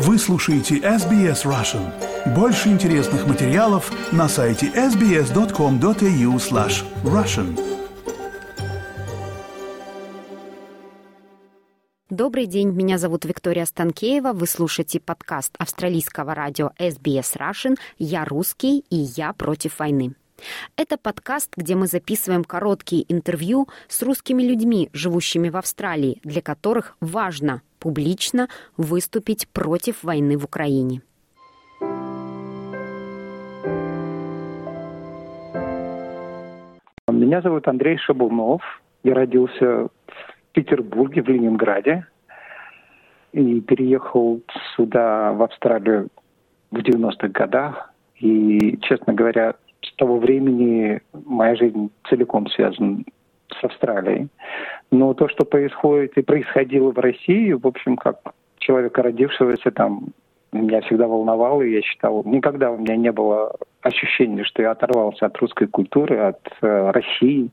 Вы слушаете SBS Russian. Больше интересных материалов на сайте sbs.com.au slash russian. Добрый день, меня зовут Виктория Станкеева. Вы слушаете подкаст австралийского радио SBS Russian «Я русский и я против войны». Это подкаст, где мы записываем короткие интервью с русскими людьми, живущими в Австралии, для которых важно публично выступить против войны в Украине. Меня зовут Андрей Шабунов. Я родился в Петербурге, в Ленинграде. И переехал сюда, в Австралию, в 90-х годах. И, честно говоря, с того времени моя жизнь целиком связана с Австралией. Но то, что происходит и происходило в России, в общем, как человека, родившегося там, меня всегда волновало, и я считал, никогда у меня не было ощущения, что я оторвался от русской культуры, от э, России,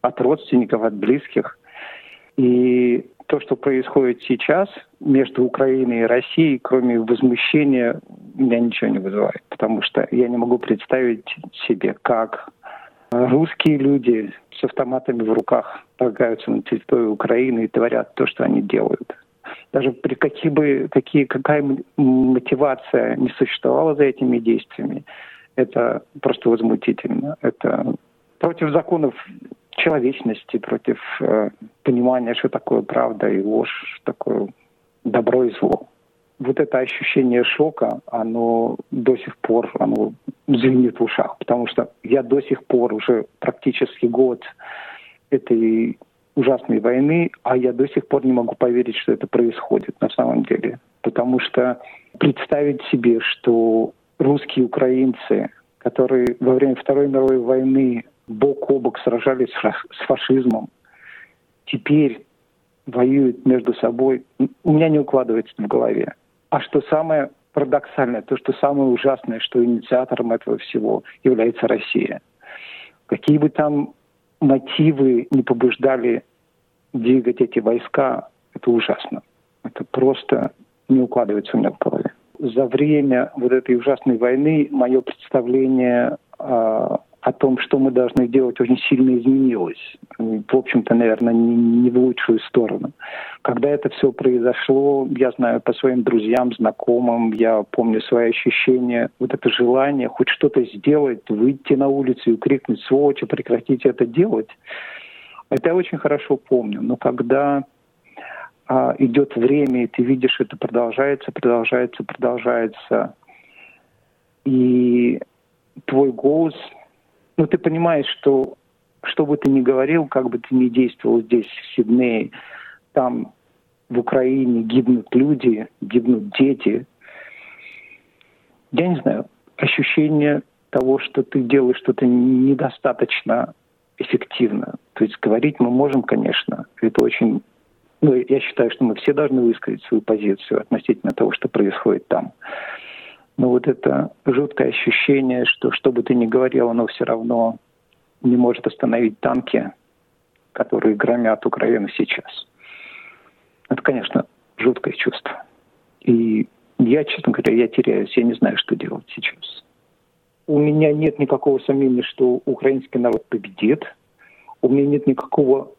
от родственников, от близких. И то, что происходит сейчас между Украиной и Россией, кроме возмущения, меня ничего не вызывает. Потому что я не могу представить себе, как русские люди с автоматами в руках торгаются на территории Украины и творят то, что они делают. Даже при каких бы, какие, какая мотивация не существовала за этими действиями, это просто возмутительно. Это против законов человечности, против э, понимания, что такое правда и ложь, что такое добро и зло. Вот это ощущение шока, оно до сих пор оно звенит в ушах, потому что я до сих пор уже практически год этой ужасной войны, а я до сих пор не могу поверить, что это происходит на самом деле. Потому что представить себе, что русские украинцы, которые во время Второй мировой войны бок о бок сражались с фашизмом, теперь воюют между собой, у меня не укладывается в голове. А что самое парадоксальное, то, что самое ужасное, что инициатором этого всего является Россия. Какие бы там мотивы не побуждали двигать эти войска, это ужасно. Это просто не укладывается у меня в голове. За время вот этой ужасной войны мое представление а, о том, что мы должны делать, очень сильно изменилось. В общем-то, наверное, не, не в лучшую сторону. Когда это все произошло, я знаю по своим друзьям, знакомым, я помню свои ощущения, вот это желание хоть что-то сделать, выйти на улицу и крикнуть «Сволочи, прекратите это делать!» Это я очень хорошо помню. Но когда а, идет время, и ты видишь, это продолжается, продолжается, продолжается, и твой голос – ну, ты понимаешь, что что бы ты ни говорил, как бы ты ни действовал здесь, в Сиднее, там, в Украине гибнут люди, гибнут дети. Я не знаю, ощущение того, что ты делаешь что-то недостаточно эффективно. То есть говорить мы можем, конечно, это очень... Ну, я считаю, что мы все должны высказать свою позицию относительно того, что происходит там. Но вот это жуткое ощущение, что что бы ты ни говорил, оно все равно не может остановить танки, которые громят Украину сейчас. Это, конечно, жуткое чувство. И я, честно говоря, я теряюсь, я не знаю, что делать сейчас. У меня нет никакого сомнения, что украинский народ победит. У меня нет никакого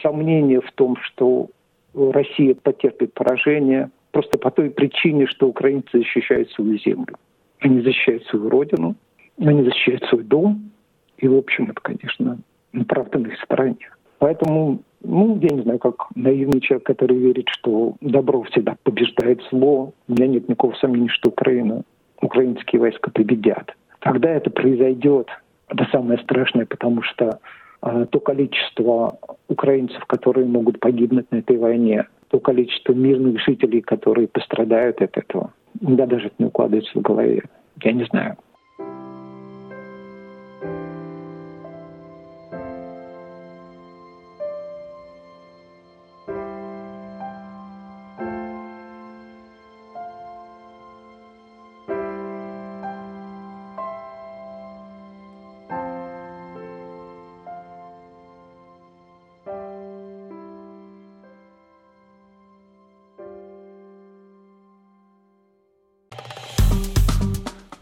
сомнения в том, что Россия потерпит поражение – Просто по той причине, что украинцы защищают свою землю. Они защищают свою родину, они защищают свой дом. И, в общем, это, конечно, правда на их стороне. Поэтому, ну, я не знаю, как наивный человек, который верит, что добро всегда побеждает зло. У меня нет никакого сомнения, что Украина, украинские войска победят. Когда это произойдет, это самое страшное, потому что э, то количество украинцев, которые могут погибнуть на этой войне, то количество мирных жителей, которые пострадают от этого. У меня даже это не укладывается в голове. Я не знаю.